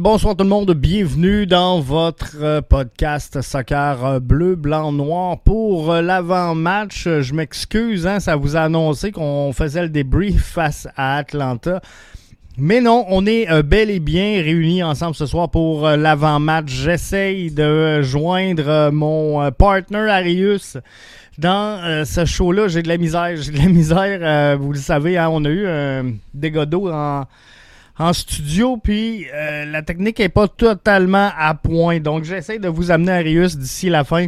Bonsoir tout le monde, bienvenue dans votre euh, podcast soccer euh, bleu, blanc, noir pour euh, l'avant-match. Je m'excuse, hein, ça vous a annoncé qu'on faisait le débrief face à Atlanta. Mais non, on est bel et bien réunis ensemble ce soir pour l'avant-match. J'essaye de joindre mon partner Arius dans ce show-là. J'ai de la misère, j'ai de la misère. vous le savez, hein, on a eu un dégât d'eau en en studio, puis euh, la technique n'est pas totalement à point. Donc, j'essaie de vous amener à Rius d'ici la fin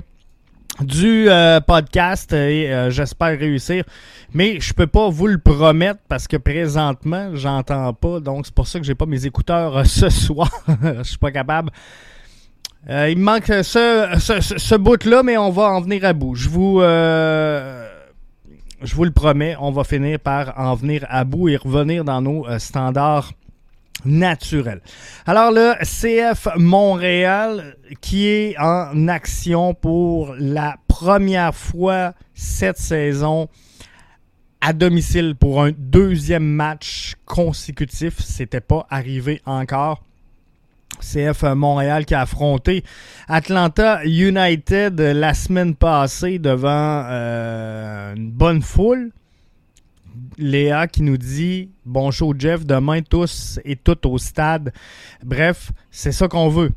du euh, podcast et euh, j'espère réussir. Mais je peux pas vous le promettre parce que présentement, j'entends pas. Donc, c'est pour ça que j'ai pas mes écouteurs ce soir. Je suis pas capable. il me manque ce, ce, bout-là, mais on va en venir à bout. Je vous, je vous le promets, on va finir par en venir à bout et revenir dans nos standards naturel. Alors le CF Montréal qui est en action pour la première fois cette saison à domicile pour un deuxième match consécutif. C'était pas arrivé encore. CF Montréal qui a affronté Atlanta United la semaine passée devant euh, une bonne foule. Léa qui nous dit Bon show, Jeff, demain tous et toutes au stade. Bref, c'est ça qu'on veut.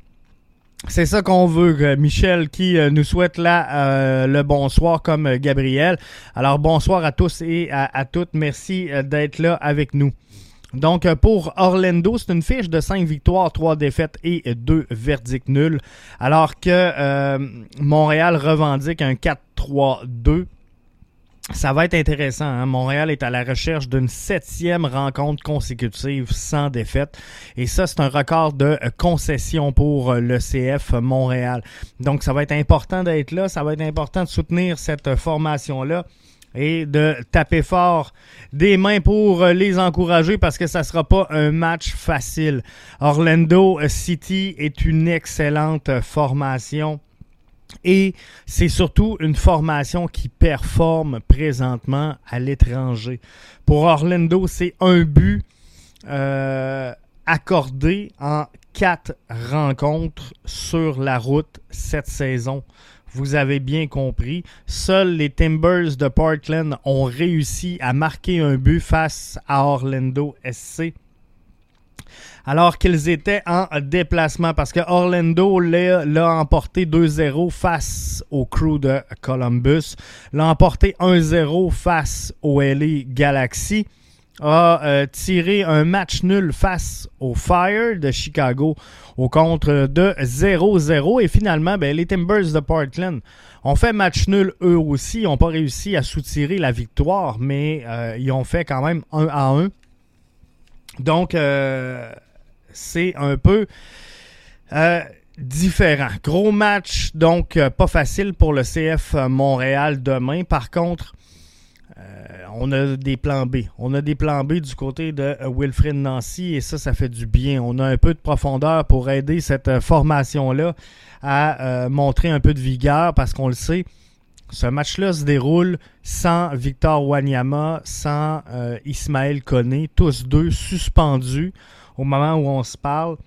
C'est ça qu'on veut, euh, Michel, qui euh, nous souhaite là euh, le bonsoir comme Gabriel. Alors bonsoir à tous et à, toutes. Merci d'être là avec nous. Donc pour Orlando, c'est une fiche de 5 victoires, 3 défaites et 2 verdicts nuls. Alors que Montréal revendique un 4-3-2 ça va être intéressant. Hein. Montréal est à la recherche d'une septième rencontre consécutive sans défaite. Et ça, c'est un record de euh, concession pour euh, le CF Montréal. Donc, ça va être important d'être là. Ça va être important de soutenir cette euh, formation-là et de taper fort des mains pour les encourager parce que ça ne sera pas un match facile. Orlando City est une excellente formation et c'est surtout une formation qui performe présentement à l'étranger. Pour Orlando, c'est un but euh, accordé en quatre rencontres sur la route cette saison. Vous avez bien compris. Seuls les Timbers de Portland ont réussi à marquer un but face à Orlando SC alors qu'ils étaient en déplacement parce que Orlando l'a emporté 2-0 face au crew de Columbus, l'a emporté 1-0 face au LA Galaxy a euh, tiré un match nul face au Fire de Chicago au contre de 0-0 et finalement ben, les Timbers de Portland ont fait match nul eux aussi, ils n'ont pas réussi à soutirer la victoire mais euh, ils ont fait quand même 1 à 1. Donc euh, c'est un peu euh, différent. Gros match, donc euh, pas facile pour le CF Montréal demain. Par contre, euh, on a des plans B. On a des plans B du côté de Wilfrid Nancy et ça, ça fait du bien. On a un peu de profondeur pour aider cette formation-là à montrer un peu de vigueur parce qu'on le sait. Ce match-là se déroule sans Victor Wanyama, sans Ismaël Koné, tous deux suspendus au moment où on se parle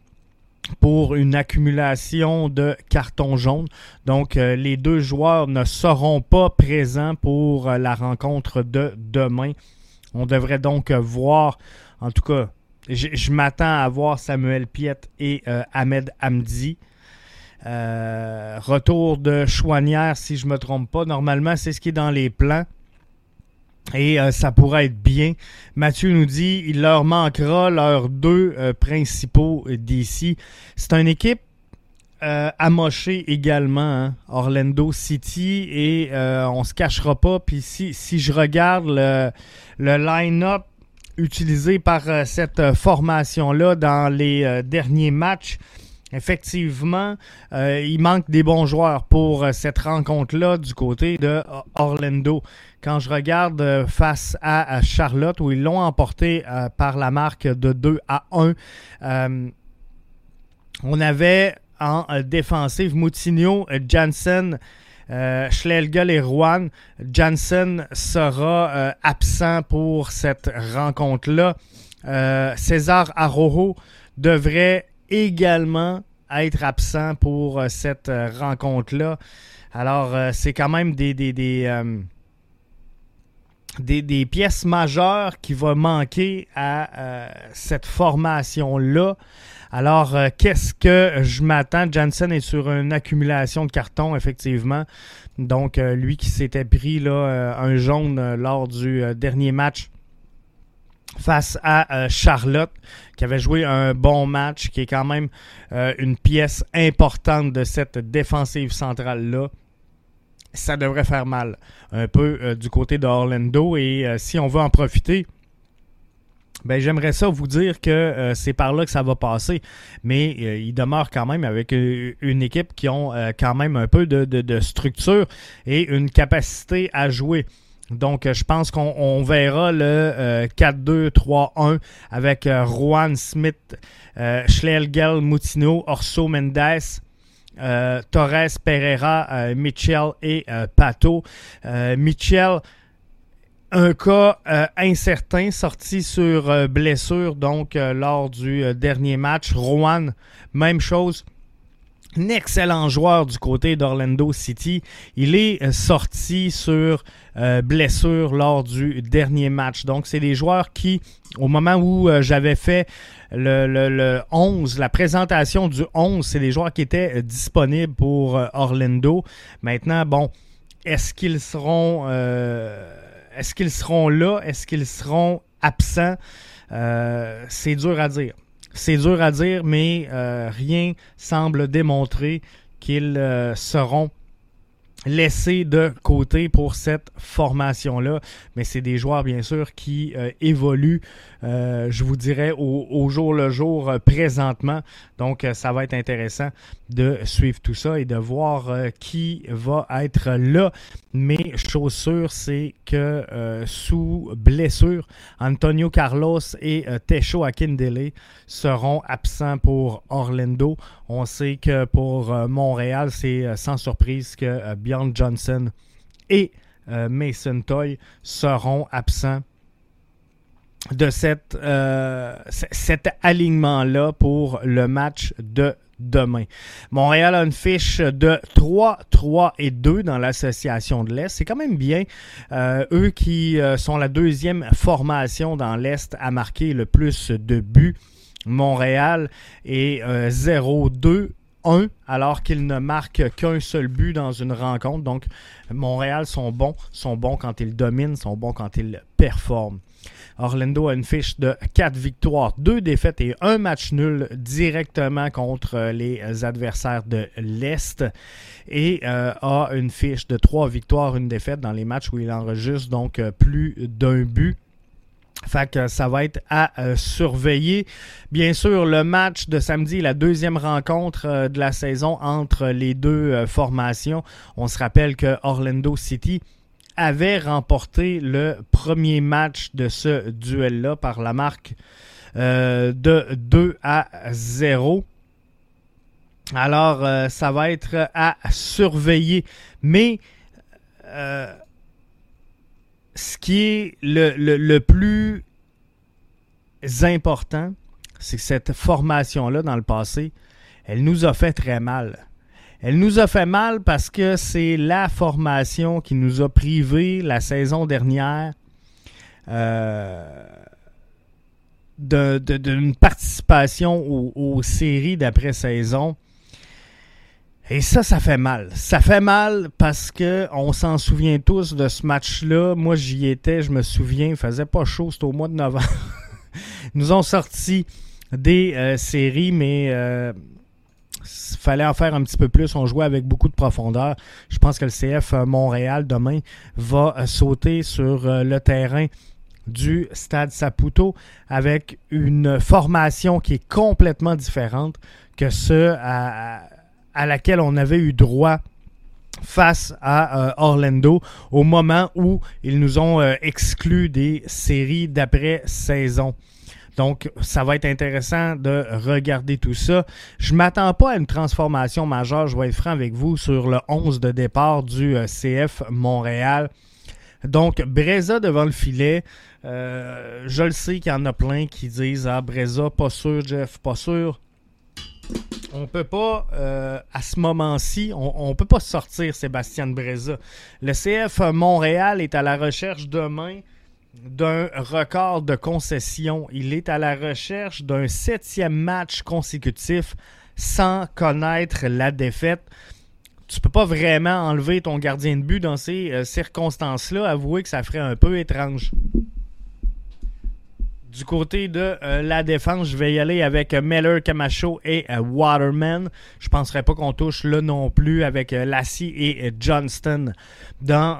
pour une accumulation de cartons jaunes. Donc, euh, les deux joueurs ne seront pas présents pour euh, la rencontre de demain. On devrait donc voir, en tout cas, je m'attends à voir Samuel Piet et euh, Ahmed Hamdi. retour de Chouanière, si je ne me trompe pas. Normalement, c'est ce qui est dans les plans. Et euh, ça pourrait être bien. Mathieu nous dit il leur manquera leurs deux euh, principaux d'ici. C'est une équipe euh, amochée également, hein. Orlando City, et on se cachera pas. Puis si, si je regarde le, le line-up utilisé par cette formation-là dans les derniers matchs, Effectivement, il manque des bons joueurs pour cette rencontre-là du côté de Orlando quand je regarde euh, face à, Charlotte, où ils l'ont emporté euh, par la marque de 2 à 1, euh, on avait en défensive Moutinho, Janssen, Schlelgel et Rouen. Janssen sera absent pour cette rencontre-là. César Arojo devrait également être absent pour cette rencontre-là. Alors, c'est quand même des, des, des, pièces majeures qui vont manquer à cette formation-là. Alors, euh, qu'est-ce que je m'attends? Jansen est sur une accumulation de cartons, effectivement. Donc, euh, lui qui s'était pris là, euh, un jaune lors du dernier match face à Charlotte, qui avait joué un bon match, qui est quand même une pièce importante de cette défensive centrale-là ça devrait faire mal un peu du côté d'Orlando. Et si on veut en profiter, ben, j'aimerais ça vous dire que euh, c'est par là que ça va passer. Mais euh, il demeure quand même avec euh, une équipe qui ont quand même un peu de, structure et une capacité à jouer. Donc, je pense qu'on verra le 4-2-3-1 avec Juan Smith, Schlegel, Mutino, Orso Mendes, Torres, Pereira, Mitchell et Pato. Mitchell un cas euh, incertain sorti sur euh, blessure donc euh, lors du dernier match. Rowan, même chose. Un excellent joueur du côté d'Orlando City. Il est sorti sur blessure lors du dernier match. Donc, c'est des joueurs qui, au moment où j'avais fait le, le, 11, la présentation du 11, c'est des joueurs qui étaient disponibles pour Orlando. Maintenant, bon, est-ce qu'ils seront est-ce qu'ils seront là? Est-ce qu'ils seront absents? Euh, c'est dur à dire. C'est dur à dire, mais euh, rien semble démontrer qu'ils euh, seront laissés de côté pour cette formation-là. Mais c'est des joueurs, bien sûr, qui euh, évoluent, euh, je vous dirais, au, jour le jour euh, présentement. Donc, ça va être intéressant de suivre tout ça et de voir qui va être là. Mais chose sûre, c'est que sous blessure, Antonio Carlos et Techo Akindele seront absents pour Orlando. On sait que pour Montréal, c'est sans surprise que Bjorn Johnson et euh, Mason Toy seront absents de cette, euh, cet alignement-là pour le match de demain. Montréal a une fiche de 3, 3 et 2 dans l'association de l'Est. C'est quand même bien. Euh, eux qui sont la deuxième formation dans l'Est à marquer le plus de buts. Montréal est 0-2 alors qu'ils ne marquent qu'un seul but dans une rencontre. Donc, Montréal sont bons, sont bons quand ils dominent, sont bons quand ils performent. Orlando a une fiche de 4 victoires, 2 défaites et un match nul directement contre les adversaires de l'Est et euh, a une fiche de 3 victoires, une défaite dans les matchs où il enregistre donc plus d'un but. Fait que ça va être à euh, surveiller. Bien sûr, le match de samedi, la deuxième rencontre euh, de la saison entre les deux euh, formations. On se rappelle que Orlando City avait remporté le premier match de ce duel-là par la marque de 2 à 0. Alors, ça va être à surveiller. Mais ce qui est le, plus important, c'est que cette formation-là, dans le passé, elle nous a fait très mal. Elle nous a fait mal parce que c'est la formation qui nous a privés la saison dernière euh, d'une participation aux séries d'après-saison et ça, ça fait mal. Ça fait mal parce que on s'en souvient tous de ce match-là. Moi, j'y étais, je me souviens, il faisait pas chaud, c'était au mois de novembre. Nous ont sorti des euh, séries, mais euh, fallait en faire un petit peu plus. On jouait avec beaucoup de profondeur. Je pense que le CF euh, Montréal demain va sauter sur le terrain du Stade Saputo avec une formation qui est complètement différente que ce à laquelle on avait eu droit face à euh, Orlando au moment où ils nous ont euh, exclus des séries d'après-saison. Donc, ça va être intéressant de regarder tout ça. Je m'attends pas à une transformation majeure, je vais être franc avec vous, sur le 11 de départ du euh, CF Montréal. Donc, Breza devant le filet. je le sais qu'il y en a plein qui disent Ah, Breza, pas sûr, Jeff, pas sûr. On peut pas, euh, à ce moment-ci, on, ne peut pas sortir Sébastien Breza. Le CF Montréal est à la recherche demain d'un record de concession. Il est à la recherche d'un septième match consécutif sans connaître la défaite. Tu peux pas vraiment enlever ton gardien de but dans ces euh, circonstances-là. Avouez que ça ferait un peu étrange. Du côté de euh, la défense, je vais y aller avec euh, Meller, Camacho et euh, Waterman. Je ne penserais pas qu'on touche là non plus avec Lassie et Johnston dans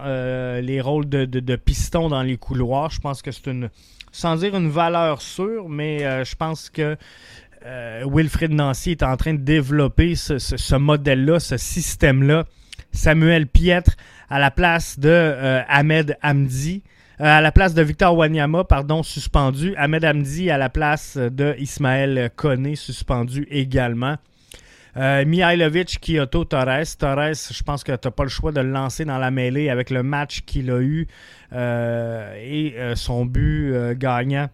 les rôles de, de, piston dans les couloirs. Je pense que c'est une, sans dire une valeur sûre, mais je pense que Wilfred Nancy est en train de développer ce, ce modèle-là, ce système-là. Samuel Pietre à la place de Ahmed Hamdi. Euh, à la place de Victor Wanyama, pardon, suspendu. Ahmed Hamdi à la place de Ismaël Koné, suspendu également. Euh, Mihailovic, Kyoto, Torres. Torres, je pense que tu n'as pas le choix de le lancer dans la mêlée avec le match qu'il a eu euh, et son but gagnant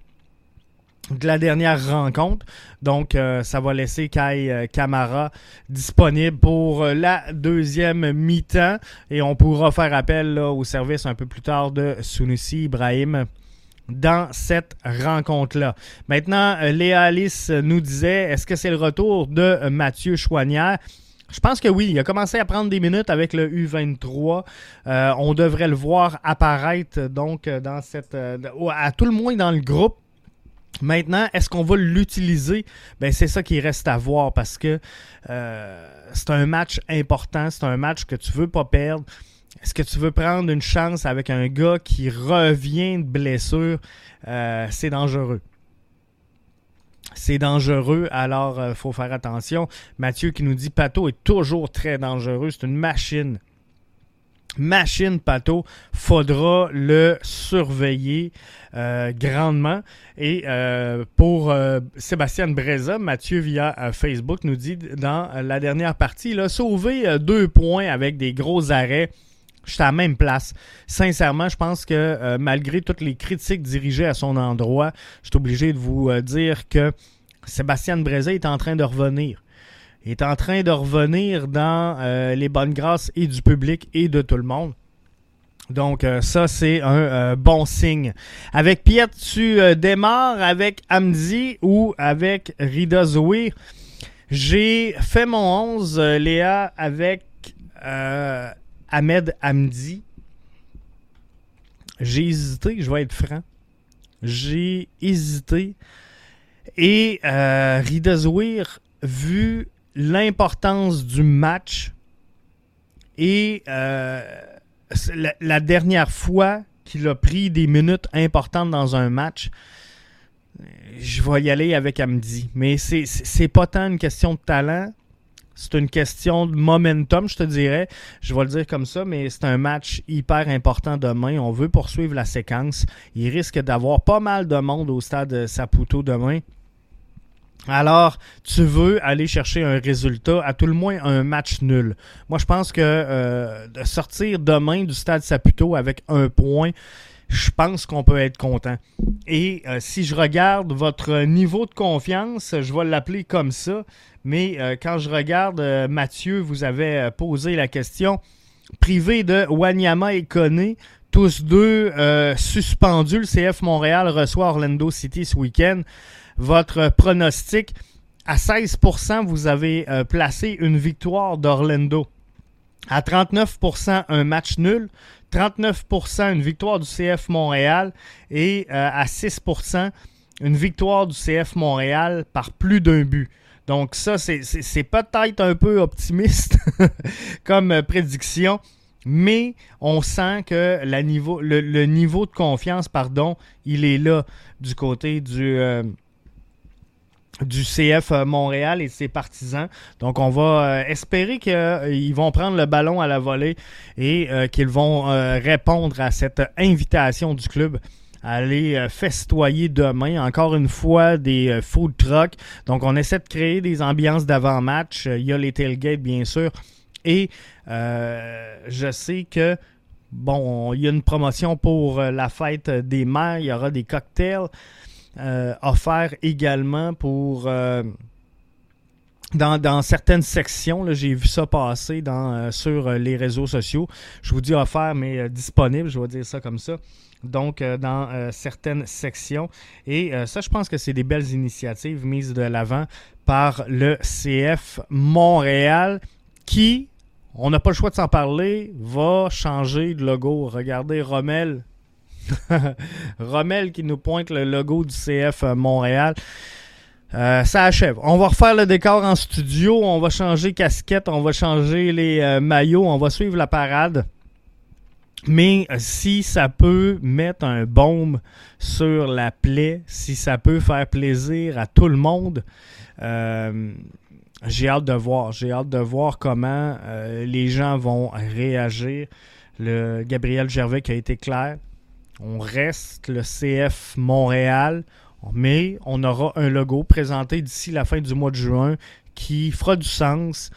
de la dernière rencontre. Donc, euh, ça va laisser Kai euh, Kamara disponible pour euh, la deuxième mi-temps. Et on pourra faire appel au service un peu plus tard de Sunusi Ibrahim dans cette rencontre-là. Maintenant, Léa Alice nous disait, est-ce que c'est le retour de Mathieu Chouanière? Je pense que oui, il a commencé à prendre des minutes avec le U23. on devrait le voir apparaître donc dans cette, à tout le moins dans le groupe Maintenant, est-ce qu'on va l'utiliser? Ben, c'est ça qui reste à voir parce que euh, c'est un match important, c'est un match que tu veux pas perdre. Est-ce que tu veux prendre une chance avec un gars qui revient de blessure? Euh, c'est dangereux. C'est dangereux, alors il euh, faut faire attention. Mathieu qui nous dit Pato est toujours très dangereux, c'est une machine machine Pato, faudra le surveiller euh, grandement. Et euh, pour euh, Sébastien Breza, Mathieu via Facebook nous dit dans la dernière partie, il a sauvé deux points avec des gros arrêts. Je suis à la même place. Sincèrement, je pense que malgré toutes les critiques dirigées à son endroit, je suis obligé de vous dire que Sébastien Breza est en train de revenir est en train de revenir dans euh, les bonnes grâces et du public et de tout le monde. Donc euh, ça, c'est un euh, bon signe. Avec Piet, tu démarres avec Amdi ou avec Rida. J'ai fait mon 11, Léa, avec Ahmed Amdi. J'ai hésité, je vais être franc. J'ai hésité. Et Rida Zouir, vu l'importance du match et euh, la, dernière fois qu'il a pris des minutes importantes dans un match, je vais y aller avec Amdi. Mais c'est pas tant une question de talent, c'est une question de momentum, je te dirais. Je vais le dire comme ça, mais c'est un match hyper important demain. On veut poursuivre la séquence. Il risque d'avoir pas mal de monde au stade Saputo demain. Alors, tu veux aller chercher un résultat, à tout le moins un match nul. Moi, je pense que euh, sortir demain du stade Saputo avec un point, je pense qu'on peut être content. Et euh, si je regarde votre niveau de confiance, je vais l'appeler comme ça, mais euh, quand je regarde Mathieu, vous avez posé la question, privé de Wanyama et Koné, tous deux suspendus, le CF Montréal reçoit Orlando City ce week-end votre pronostic. À 16%, vous avez euh, placé une victoire d'Orlando. À 39%, un match nul. 39%, une victoire du CF Montréal. Et euh, à 6%, une victoire du CF Montréal par plus d'un but. Donc ça, c'est peut-être un peu optimiste comme euh, prédiction, mais on sent que le, niveau de confiance, pardon, il est là du côté du, du CF euh, Montréal et ses partisans. Donc on va euh, espérer qu'ils euh, vont prendre le ballon à la volée et qu'ils vont répondre à cette invitation du club à aller festoyer demain. Encore une fois, des food trucks. Donc on essaie de créer des ambiances d'avant-match. Il y a les tailgates, bien sûr. Et je sais que bon, il y a une promotion pour la fête des mères. Il y aura des cocktails. Euh, offert également pour euh, dans, certaines sections. J'ai vu ça passer dans, sur les réseaux sociaux. Je vous dis offert, mais disponible, je vais dire ça comme ça. Donc, dans certaines sections. Et ça, je pense que c'est des belles initiatives mises de l'avant par le CF Montréal qui, on n'a pas le choix de s'en parler, va changer de logo. Regardez Rommel. Rommel qui nous pointe le logo du CF Montréal. Euh, ça achève. On va refaire le décor en studio, on va changer casquette, on va changer les euh, maillots, on va suivre la parade. Mais euh, si ça peut mettre un baume sur la plaie, si ça peut faire plaisir à tout le monde, j'ai hâte de voir. J'ai hâte de voir comment les gens vont réagir. Le Gabriel Gervais qui a été clair. On reste le CF Montréal mais on aura un logo présenté d'ici la fin du mois de juin qui fera du sens,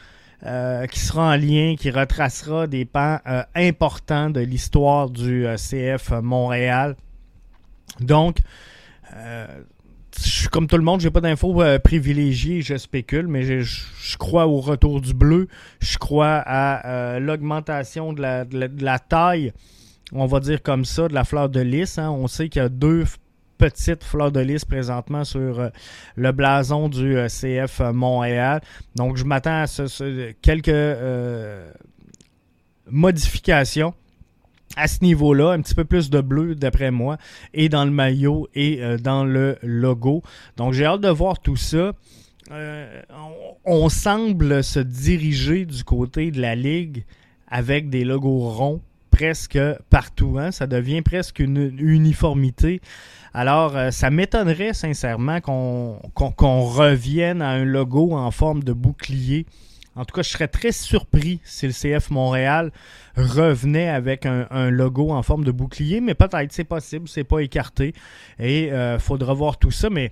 euh, qui sera en lien, qui retracera des pans euh, importants de l'histoire du euh, CF Montréal. Donc, je suis comme tout le monde, j'ai pas d'infos privilégiées, je spécule, mais je, crois au retour du bleu, je crois à l'augmentation de la, taille, on va dire comme ça, de la fleur de lys. Hein. On sait qu'il y a deux petite fleur de lys présentement sur euh, le blason du euh, CF Montréal. Donc, je m'attends à ce, quelques euh, modifications à ce niveau-là, un petit peu plus de bleu d'après moi, et dans le maillot et dans le logo. Donc j'ai hâte de voir tout ça. on, semble se diriger du côté de la ligue avec des logos ronds presque partout. Hein. Ça devient presque une uniformité. Alors, euh, ça m'étonnerait sincèrement qu'on revienne à un logo en forme de bouclier. En tout cas, je serais très surpris si le CF Montréal revenait avec un, logo en forme de bouclier, mais peut-être c'est possible, c'est pas écarté. Et il euh, faudra voir tout ça, mais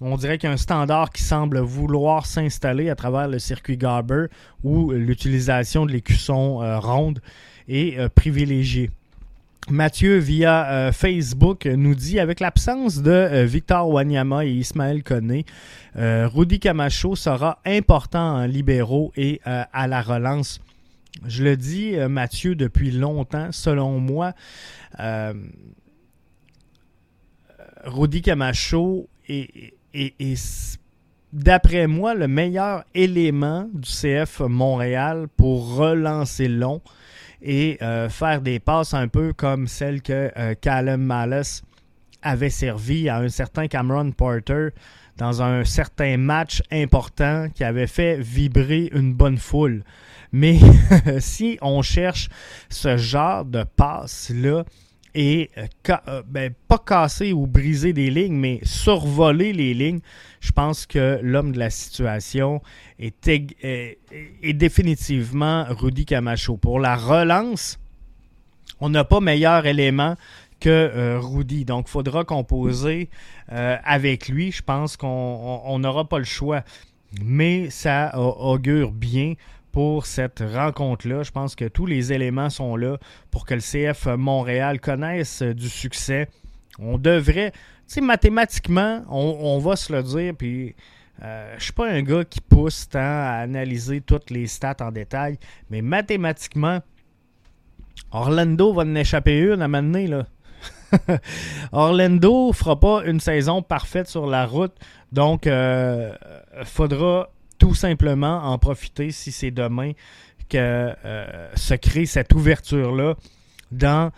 on dirait qu'il y a un standard qui semble vouloir s'installer à travers le circuit Garber où l'utilisation de l'écusson euh, ronde est privilégiée. Mathieu, via euh, Facebook, nous dit avec l'absence de euh, Victor Wanyama et Ismaël Koné, euh, Rudy Camacho sera important en libéraux et à la relance. Je le dis, Mathieu, depuis longtemps, selon moi, Rudy Camacho est, est d'après moi, le meilleur élément du CF Montréal pour relancer long et euh, faire des passes un peu comme celle que euh, Callum Malice avait servi à un certain Cameron Porter dans un certain match important qui avait fait vibrer une bonne foule. Mais si on cherche ce genre de passe-là, et euh, ben, pas casser ou briser des lignes, mais survoler les lignes, je pense que l'homme de la situation est, définitivement Rudy Camacho. Pour la relance, on n'a pas meilleur élément que euh, Rudy. Donc, il faudra composer euh, avec lui. Je pense qu'on n'aura pas le choix. Mais ça augure bien pour cette rencontre-là. Je pense que tous les éléments sont là pour que le CF Montréal connaisse du succès. On devrait, tu sais, mathématiquement, on, va se le dire, puis euh, je suis pas un gars qui pousse tant à analyser toutes les stats en détail, mais mathématiquement, Orlando va en échapper une à un là. Orlando fera pas une saison parfaite sur la route, donc euh, faudra tout simplement en profiter si c'est demain que euh, se crée cette ouverture-là dans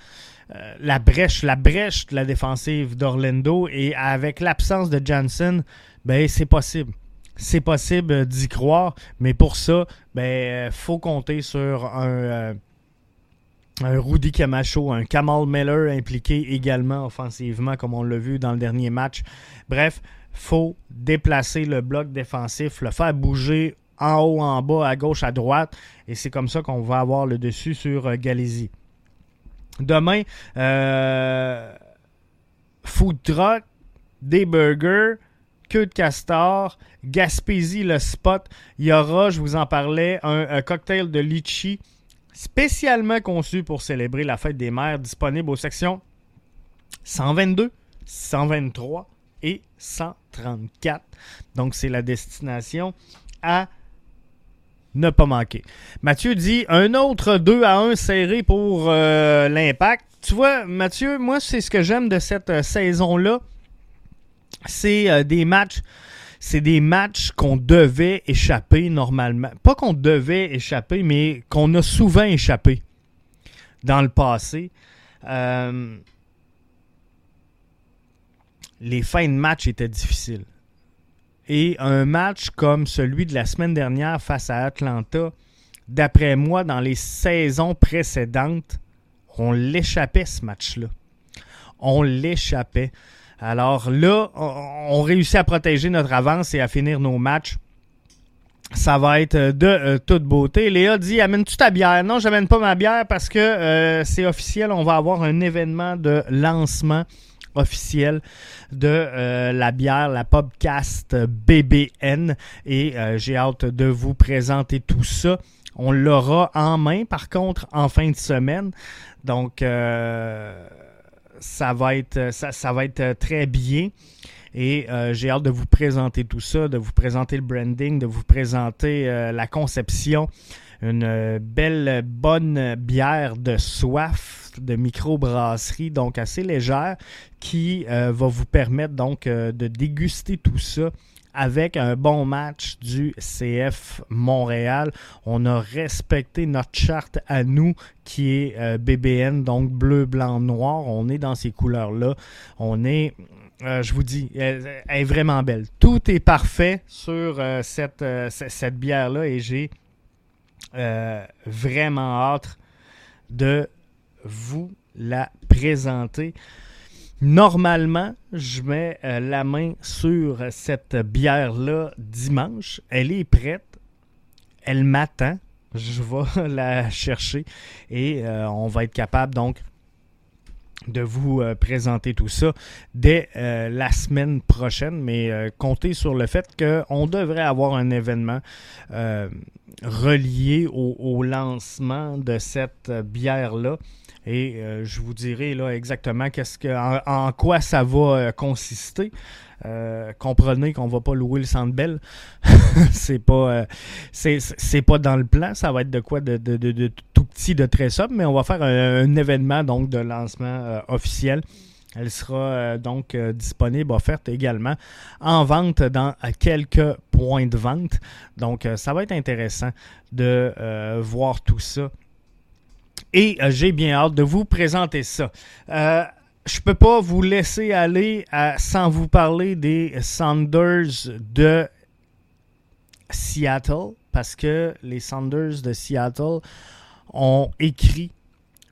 euh, la brèche, la brèche de la défensive d'Orlando et avec l'absence de Jansen, ben c'est possible. C'est possible d'y croire, mais pour ça, ben faut compter sur un, euh, un Rudy Camacho, un Kamal Miller impliqué également offensivement, comme on l'a vu dans le dernier match. Bref, faut déplacer le bloc défensif, le faire bouger en haut, en bas, à gauche, à droite. Et c'est comme ça qu'on va avoir le dessus sur euh, Demain, euh, food truck, des burgers, queue de castor, Gaspésie le spot. Il y aura, je vous en parlais, un, cocktail de litchi spécialement conçu pour célébrer la fête des mères disponible aux sections 122, 123 et 134. Donc, c'est la destination à ne pas manquer. Mathieu dit un autre 2 à 1 serré pour euh, l'impact. Tu vois, Mathieu, moi, c'est ce que j'aime de cette euh, saison-là. C'est euh, des matchs. C'est des matchs qu'on devait échapper normalement. Pas qu'on devait échapper, mais qu'on a souvent échappé dans le passé. les fins de match étaient difficiles. Et un match comme celui de la semaine dernière face à Atlanta, d'après moi, dans les saisons précédentes, on l'échappait ce match-là. On l'échappait. Alors là, on, réussit à protéger notre avance et à finir nos matchs. Ça va être de euh, toute beauté. Léa dit Amène-tu ta bière? Non, j'amène pas ma bière parce que euh, c'est officiel. On va avoir un événement de lancement officielle de euh, la bière, la podcast BBN. Et euh, j'ai hâte de vous présenter tout ça. On l'aura en main, par contre, en fin de semaine. Donc, euh, ça, va être, va être très bien. Et j'ai hâte de vous présenter tout ça, de vous présenter le branding, de vous présenter la conception. Une belle, bonne bière de soif de microbrasserie, donc assez légère, qui euh, va vous permettre donc euh, de déguster tout ça avec un bon match du CF Montréal. On a respecté notre charte à nous qui est euh, BBN, donc bleu, blanc, noir. On est dans ces couleurs-là. On est, je vous dis, elle, est vraiment belle. Tout est parfait sur cette, cette bière-là et j'ai vraiment hâte de vous la présenter. Normalement, je mets euh, la main sur cette bière-là dimanche. Elle est prête. Elle m'attend. Je vais la chercher et euh, on va être capable donc de vous euh, présenter tout ça dès la semaine prochaine. Mais comptez sur le fait qu'on devrait avoir un événement relié au, lancement de cette bière-là. Et euh, je vous dirai là exactement qu'est-ce que, en, quoi ça va euh, consister. Euh, comprenez qu'on va pas louer le centre belle. c'est pas c'est, pas dans le plan. Ça va être de quoi de, tout petit, de très sobre, mais on va faire un, événement donc de lancement officiel. Elle sera donc disponible, offerte également en vente dans quelques points de vente. Donc, ça va être intéressant de voir tout ça et euh, j'ai bien hâte de vous présenter ça. Euh, je peux pas vous laisser aller sans vous parler des Sanders de Seattle parce que les Sanders de Seattle ont écrit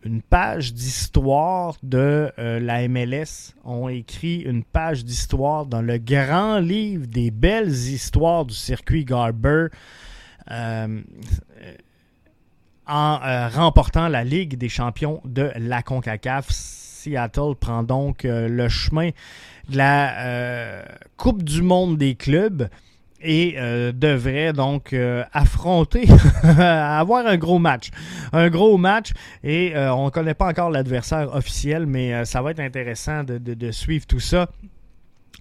une page d'histoire de euh, la MLS, ont écrit une page d'histoire dans le grand livre des belles histoires du circuit Garber en euh, remportant la Ligue des champions de la CONCACAF. Seattle prend donc euh, le chemin de la euh, Coupe du monde des clubs et devrait donc affronter, avoir un gros match. Un gros match et on ne connaît pas encore l'adversaire officiel, mais ça va être intéressant de suivre tout ça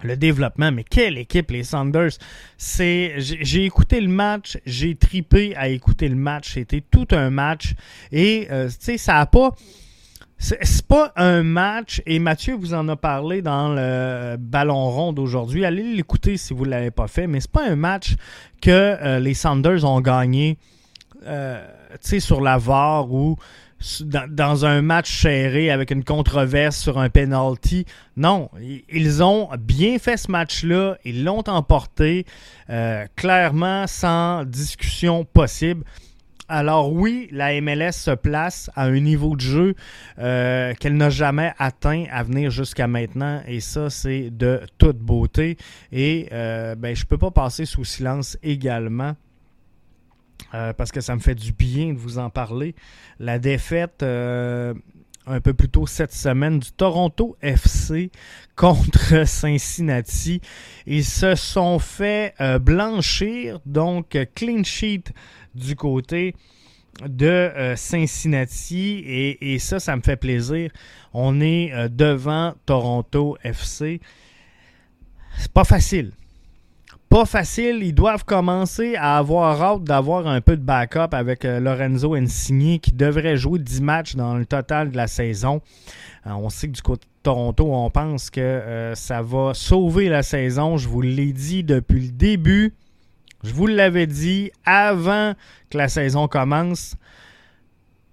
le développement. Mais quelle équipe, les Sanders! C'est, j'ai écouté le match, j'ai tripé à écouter le match. C'était tout un match. Et, euh, tu sais, ça n'a pas. C'est pas un match, et Mathieu vous en a parlé dans le ballon rond d'aujourd'hui. Allez l'écouter si vous ne l'avez pas fait, mais c'est pas un match que euh, les Sanders ont gagné euh, sur la VAR ou dans, un match serré avec une controverse sur un penalty. Non, ils ont bien fait ce match-là. Ils l'ont emporté euh, clairement sans discussion possible. Alors oui, la MLS se place à un niveau de jeu euh, qu'elle n'a jamais atteint à venir jusqu'à maintenant. Et ça, c'est de toute beauté. Et euh, ben, je ne peux pas passer sous silence également euh, parce que ça me fait du bien de vous en parler. La défaite un peu plus tôt cette semaine du Toronto FC contre Cincinnati. Ils se sont fait euh, blanchir, donc clean sheet du côté de Cincinnati et, et, ça, ça me fait plaisir. On est devant Toronto FC. C'est pas facile pas facile. Ils doivent commencer à avoir hâte d'avoir un peu de backup avec euh, Lorenzo Insigne qui devrait jouer 10 matchs dans le total de la saison. Euh, on sait que du côté de Toronto, on pense que euh, ça va sauver la saison. Je vous l'ai dit depuis le début. Je vous l'avais dit avant que la saison commence.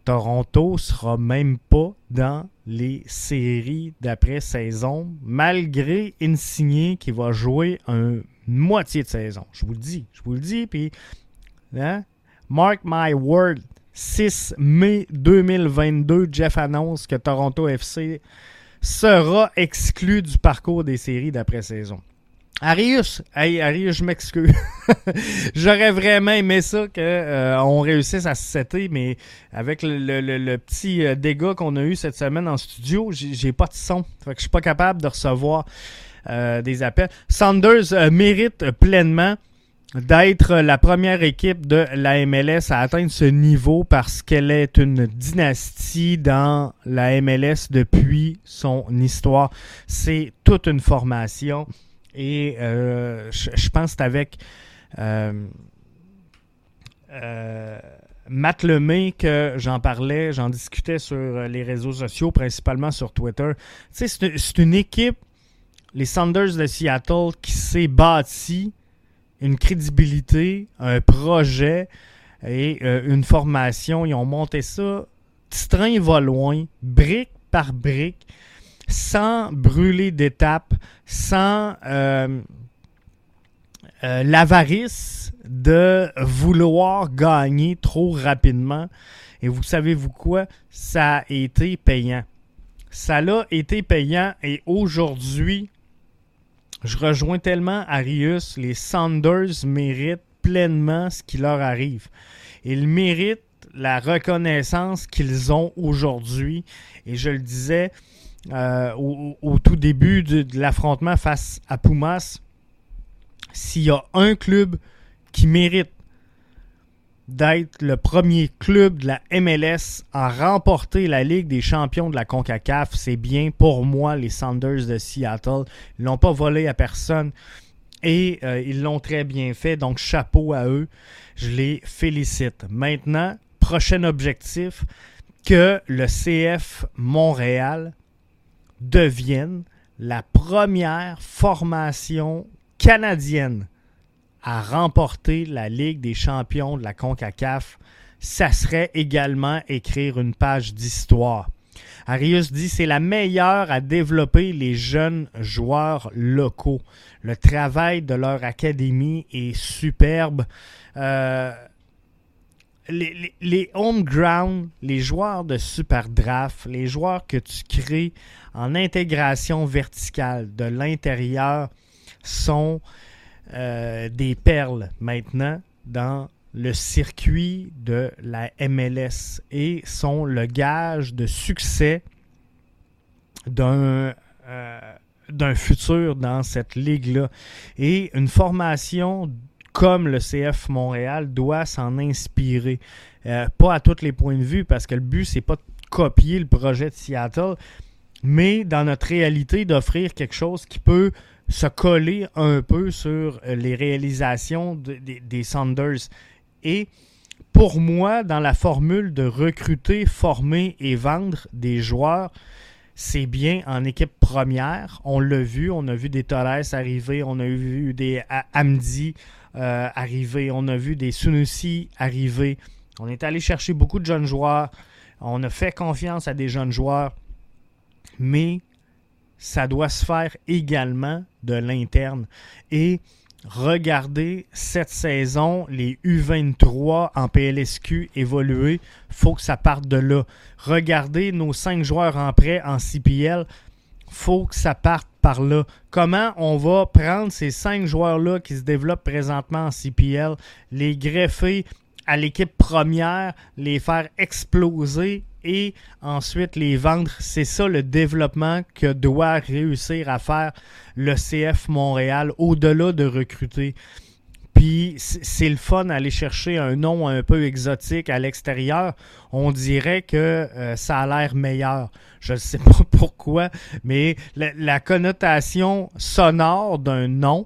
Toronto sera même pas dans les séries d'après-saison, malgré Insigné qui va jouer un moitié de saison. Je vous le dis, je vous le dis, puis hein? mark my word, 6 mai 2022, Jeff annonce que Toronto FC sera exclu du parcours des séries d'après-saison. Arius, hey Arius, je m'excuse. J'aurais vraiment aimé ça qu'on euh, réussisse à se setter, mais avec le, petit euh, dégât qu'on a eu cette semaine en studio, j'ai pas de son. Fait que je suis pas capable de recevoir euh, des appels. Sanders mérite pleinement d'être la première équipe de la MLS à atteindre ce niveau parce qu'elle est une dynastie dans la MLS depuis son histoire. C'est toute une formation. Et euh, je, pense que avec euh, euh, Matt Lemay que j'en parlais, j'en discutais sur les réseaux sociaux, principalement sur Twitter. C'est une équipe, les Sanders de Seattle, qui s'est bâti une crédibilité, un projet et une formation. Ils ont monté ça. Petit train va loin, brique par brique sans brûler d'étapes, sans euh, euh, l'avarice de vouloir gagner trop rapidement. Et vous savez-vous quoi? Ça a été payant. Ça l'a été payant et aujourd'hui, je rejoins tellement Arius, les Sanders méritent pleinement ce qui leur arrive. Ils méritent la reconnaissance qu'ils ont aujourd'hui. Et je le disais, euh, au, tout début de, l'affrontement face à Pumas, s'il y a un club qui mérite d'être le premier club de la MLS à remporter la Ligue des champions de la CONCACAF, c'est bien pour moi les Sanders de Seattle. Ils l'ont pas volé à personne et euh, ils l'ont très bien fait. Donc chapeau à eux. Je les félicite. Maintenant, prochain objectif, que le CF Montréal devienne la première formation canadienne à remporter la Ligue des champions de la CONCACAF, ça serait également écrire une page d'histoire. Arius dit c'est la meilleure à développer les jeunes joueurs locaux. Le travail de leur académie est superbe. Euh, les, les, home ground, les joueurs de super draft, les joueurs que tu crées en intégration verticale de l'intérieur sont euh, des perles maintenant dans le circuit de la MLS et sont le gage de succès d'un euh, d'un futur dans cette ligue-là. Et une formation comme le CF Montréal doit s'en inspirer. Euh, pas à tous les points de vue, parce que le but, c'est pas de copier le projet de Seattle, mais dans notre réalité, d'offrir quelque chose qui peut se coller un peu sur euh, les réalisations des Sanders. Et pour moi, dans la formule de recruter, former et vendre des joueurs, c'est bien en équipe première. On l'a vu, on a vu des Torres arriver, on a vu des Amdi, euh, arriver. On a vu des Sunusi arriver. On est allé chercher beaucoup de jeunes joueurs. On a fait confiance à des jeunes joueurs. Mais ça doit se faire également de l'interne. Et regardez cette saison, les U23 en PLSQ évoluer. faut que ça parte de là. Regardez nos cinq joueurs en prêt en CPL faut que ça parte par là. Comment on va prendre ces cinq joueurs-là qui se développent présentement en CPL, les greffer à l'équipe première, les faire exploser et ensuite les vendre. C'est ça le développement que doit réussir à faire le CF Montréal au-delà de recruter. Puis c'est le fun d'aller chercher un nom un peu exotique à l'extérieur. On dirait que euh, ça a l'air meilleur. Je ne sais pas pourquoi, mais la, connotation sonore d'un nom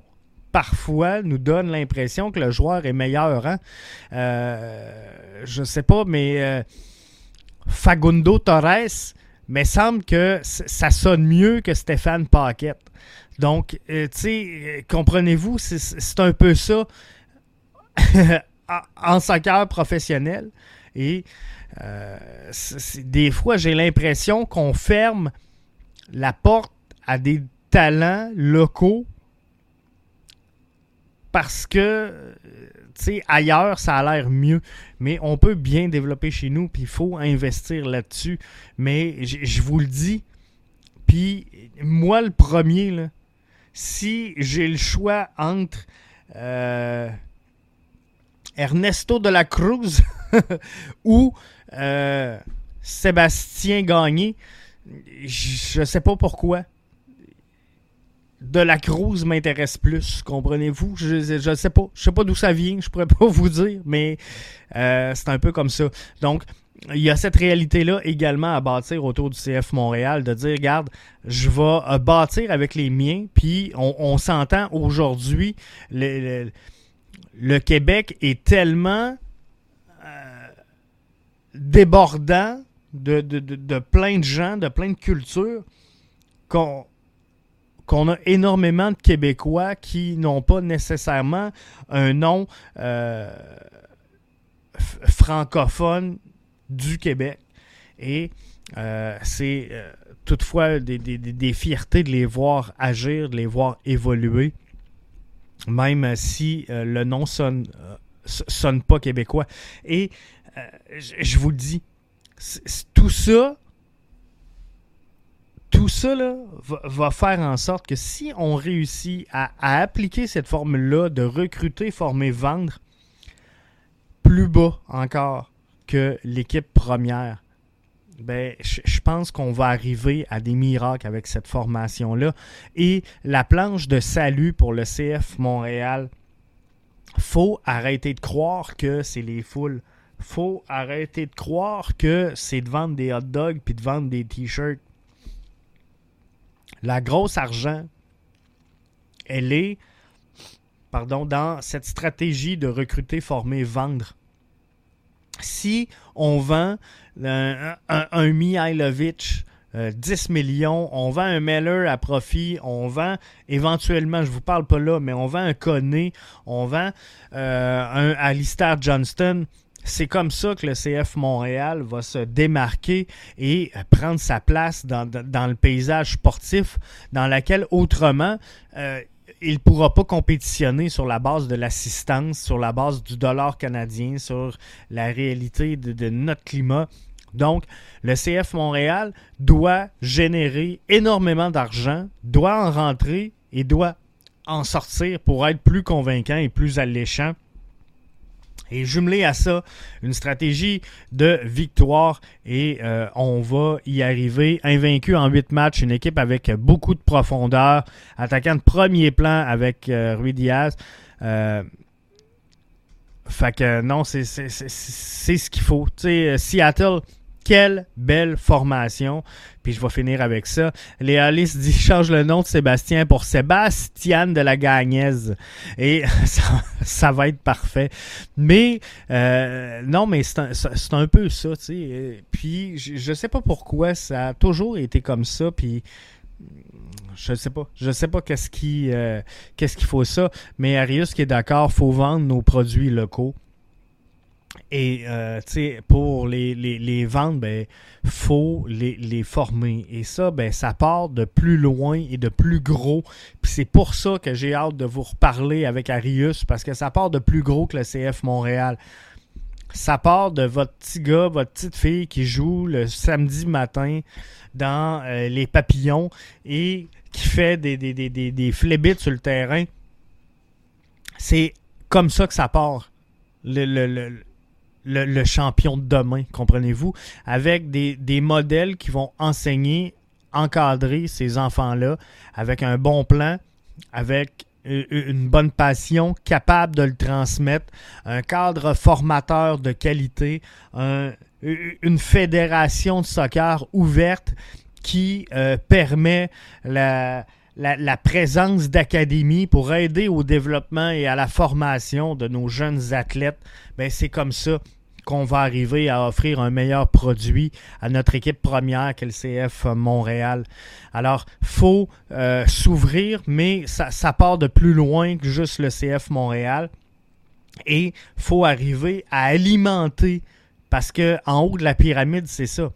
parfois nous donne l'impression que le joueur est meilleur. Hein? Euh, je sais pas, mais euh, Fagundo Torres, mais semble que ça sonne mieux que Stéphane Paquette. Donc, euh, tu sais, comprenez-vous, c'est un peu ça en soccer professionnel. Et des fois, j'ai l'impression qu'on ferme la porte à des talents locaux parce que, ailleurs, ça a l'air mieux. Mais on peut bien développer chez nous, puis il faut investir là-dessus. Mais je vous le dis, puis moi, le premier, si j'ai le choix entre euh, Ernesto de la Cruz ou euh, Sébastien Gagné, je sais pas pourquoi de la Cruz m'intéresse plus, comprenez-vous? Je ne sais pas. Je sais pas d'où ça vient, je pourrais pas vous dire, mais euh, c'est un peu comme ça. Donc, il y a cette réalité-là également à bâtir autour du CF Montréal, de dire, regarde, je vais euh, bâtir avec les miens, puis on, s'entend aujourd'hui, le, Québec est tellement euh, débordant de, plein de gens, de plein de cultures, qu'on qu'on a énormément de Québécois qui n'ont pas nécessairement un nom euh, francophone du Québec. Et euh, c'est euh, toutefois des, fiertés de les voir agir, de les voir évoluer, même si le nom sonne, sonne pas québécois. Et je vous le dis, tout ça tout ça va, faire en sorte que si on réussit à, appliquer cette formule-là de recruter, former, vendre plus bas encore que l'équipe première, ben, je pense qu'on va arriver à des miracles avec cette formation-là. Et la planche de salut pour le CF Montréal, faut arrêter de croire que c'est les foules. faut arrêter de croire que c'est de vendre des hot dogs puis de vendre des t-shirts la grosse argent, elle est pardon, dans cette stratégie de recruter, former, vendre. Si on vend un, un, Mihailovic 10 euh, millions, on vend un Meller à profit, on vend éventuellement, je vous parle pas là, mais on vend un Conné, on vend euh, un Alistair Johnston c'est comme ça que le CF Montréal va se démarquer et prendre sa place dans, le paysage sportif dans lequel autrement euh, il ne pourra pas compétitionner sur la base de l'assistance, sur la base du dollar canadien, sur la réalité de, notre climat. Donc, le CF Montréal doit générer énormément d'argent, doit en rentrer et doit en sortir pour être plus convaincant et plus alléchant et jumelé à ça, une stratégie de victoire et euh, on va y arriver. Invaincu en huit matchs, une équipe avec beaucoup de profondeur, attaquant de premier plan avec euh, Rui Diaz. Euh, fait que non, c'est ce qu'il faut. Sais, Seattle quelle belle formation. Puis je vais finir avec ça. Léa Alice dit change le nom de Sébastien pour Sébastien de la Gagnaise. Et ça, va être parfait. Mais euh, non, mais c'est un, peu ça, tu sais. Puis je, ne sais pas pourquoi ça a toujours été comme ça. Puis je sais pas. Je sais pas qu'est-ce qui euh, qu'est-ce qu'il faut ça. Mais Arius qui est d'accord, faut vendre nos produits locaux. Et euh, pour les, les, les vendre, ben faut les, les, former. Et ça, ben, ça part de plus loin et de plus gros. C'est pour ça que j'ai hâte de vous reparler avec Arius, parce que ça part de plus gros que le CF Montréal. Ça part de votre petit gars, votre petite fille qui joue le samedi matin dans euh, les papillons et qui fait des, des, des sur le terrain. C'est comme ça que ça part. le, champion de demain, comprenez-vous, avec des, modèles qui vont enseigner, encadrer ces enfants-là avec un bon plan, avec une bonne passion, capable de le transmettre, un cadre formateur de qualité, une fédération de soccer ouverte qui euh, permet la, la, présence d'académies pour aider au développement et à la formation de nos jeunes athlètes, ben c'est comme ça qu'on va arriver à offrir un meilleur produit à notre équipe première qu'est le CF Montréal. Alors, faut euh, s'ouvrir, mais ça, ça, part de plus loin que juste le CF Montréal. Et faut arriver à alimenter, parce que en haut de la pyramide, c'est ça.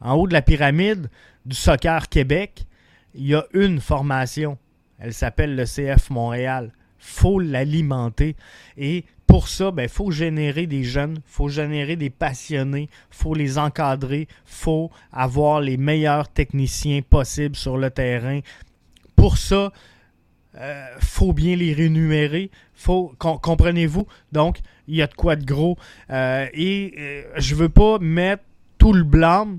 En haut de la pyramide du soccer Québec, il y a une formation. Elle s'appelle le CF Montréal. faut l'alimenter. Et pour ça, il ben, faut générer des jeunes, faut générer des passionnés, faut les encadrer, faut avoir les meilleurs techniciens possibles sur le terrain. Pour ça, euh, faut bien les rémunérer. Comprenez-vous? Donc, il y a de quoi de gros. Euh, et euh, je veux pas mettre tout le blâme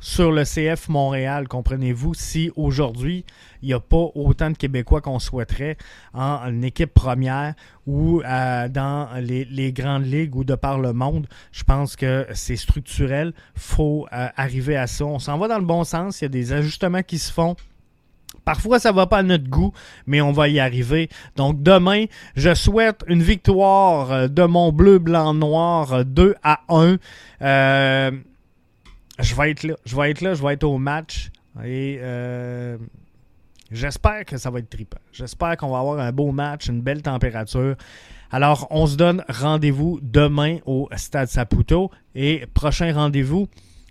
sur le CF Montréal, comprenez-vous, si aujourd'hui, il n'y a pas autant de Québécois qu'on souhaiterait en, équipe première ou euh, dans les, grandes ligues ou de par le monde, je pense que c'est structurel. Il faut euh, arriver à ça. On s'en va dans le bon sens. Il y a des ajustements qui se font. Parfois, ça ne va pas à notre goût, mais on va y arriver. Donc, demain, je souhaite une victoire euh, de mon bleu, blanc, noir 2 à 1 je vais être là. Je vais être au match. Et euh, j'espère que ça va être trippant. J'espère qu'on va avoir un beau match, une belle température. Alors, on se donne rendez-vous demain au Stade Saputo. Et prochain rendez-vous,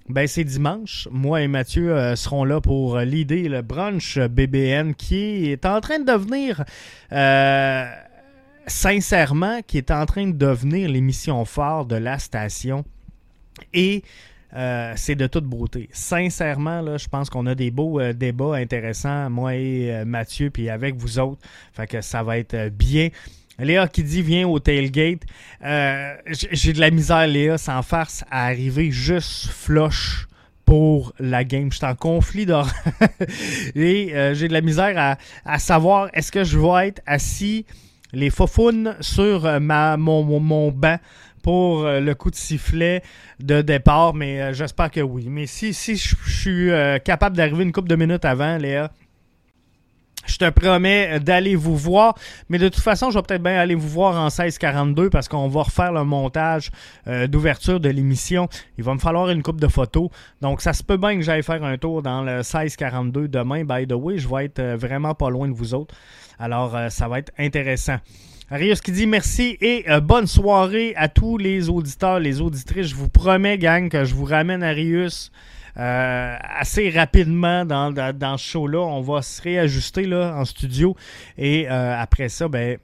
ben, c'est dimanche. Moi et Mathieu euh, seront là pour l'idée, le brunch BBN qui est en train de devenir, euh, sincèrement, qui est en train de devenir l'émission phare de la station. Et euh, c'est de toute beauté. Sincèrement, je pense qu'on a des beaux euh, débats intéressants, moi et euh, Mathieu, puis avec vous autres. Fait que ça va être bien. Léa qui dit viens au tailgate. J'ai de la misère, Léa, sans farce, à arriver juste flush pour la game. Je suis en conflit d'or. et j'ai de la misère à, savoir est-ce que je vais être assis les faufounes sur ma, mon, mon banc pour euh, le coup de sifflet de départ, mais euh, j'espère que oui. Mais si, si je suis euh, capable d'arriver une couple de minutes avant, Léa, je te promets d'aller vous voir. Mais de toute façon, je vais peut-être bien aller vous voir en 1642 parce qu'on va refaire le montage d'ouverture de l'émission. Il va me falloir une coupe de photos. Donc, ça se peut bien que j'aille faire un tour dans le 1642 demain. By the way, je vais être vraiment pas loin de vous autres. Alors, ça va être intéressant. Arius qui dit merci et euh, bonne soirée à tous les auditeurs, les auditrices. Je vous promets, gang, que je vous ramène Arius euh, assez rapidement dans, dans, ce show-là. On va se réajuster là, en studio. Et euh, après ça, ben,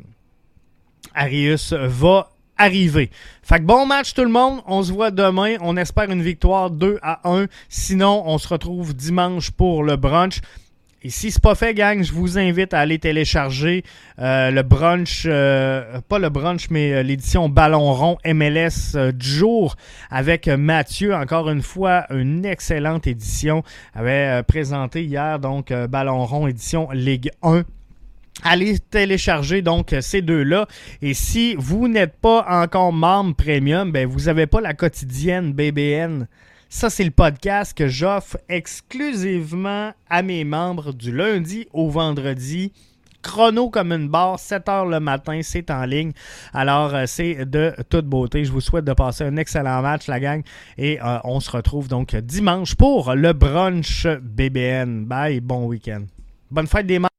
Arius va arriver. Fait que bon match tout le monde. On se voit demain. On espère une victoire 2 à 1. Sinon, on se retrouve dimanche pour le brunch. Et si c'est pas fait, gang, je vous invite à aller télécharger euh, le brunch, euh, pas le brunch, mais euh, l'édition Ballon rond MLS du jour avec Mathieu. Encore une fois, une excellente édition. Avait présenté hier, donc, Ballon rond édition Ligue 1. Allez télécharger donc ces deux-là. Et si vous n'êtes pas encore membre premium, ben vous n'avez pas la quotidienne BBN. Ça, c'est le podcast que j'offre exclusivement à mes membres du lundi au vendredi. Chrono comme une barre, 7 heures le matin, c'est en ligne. Alors, euh, c'est de toute beauté. Je vous souhaite de passer un excellent match, la gang. Et euh, on se retrouve donc dimanche pour le brunch BBN. Bye, bon week-end. Bonne fête des membres.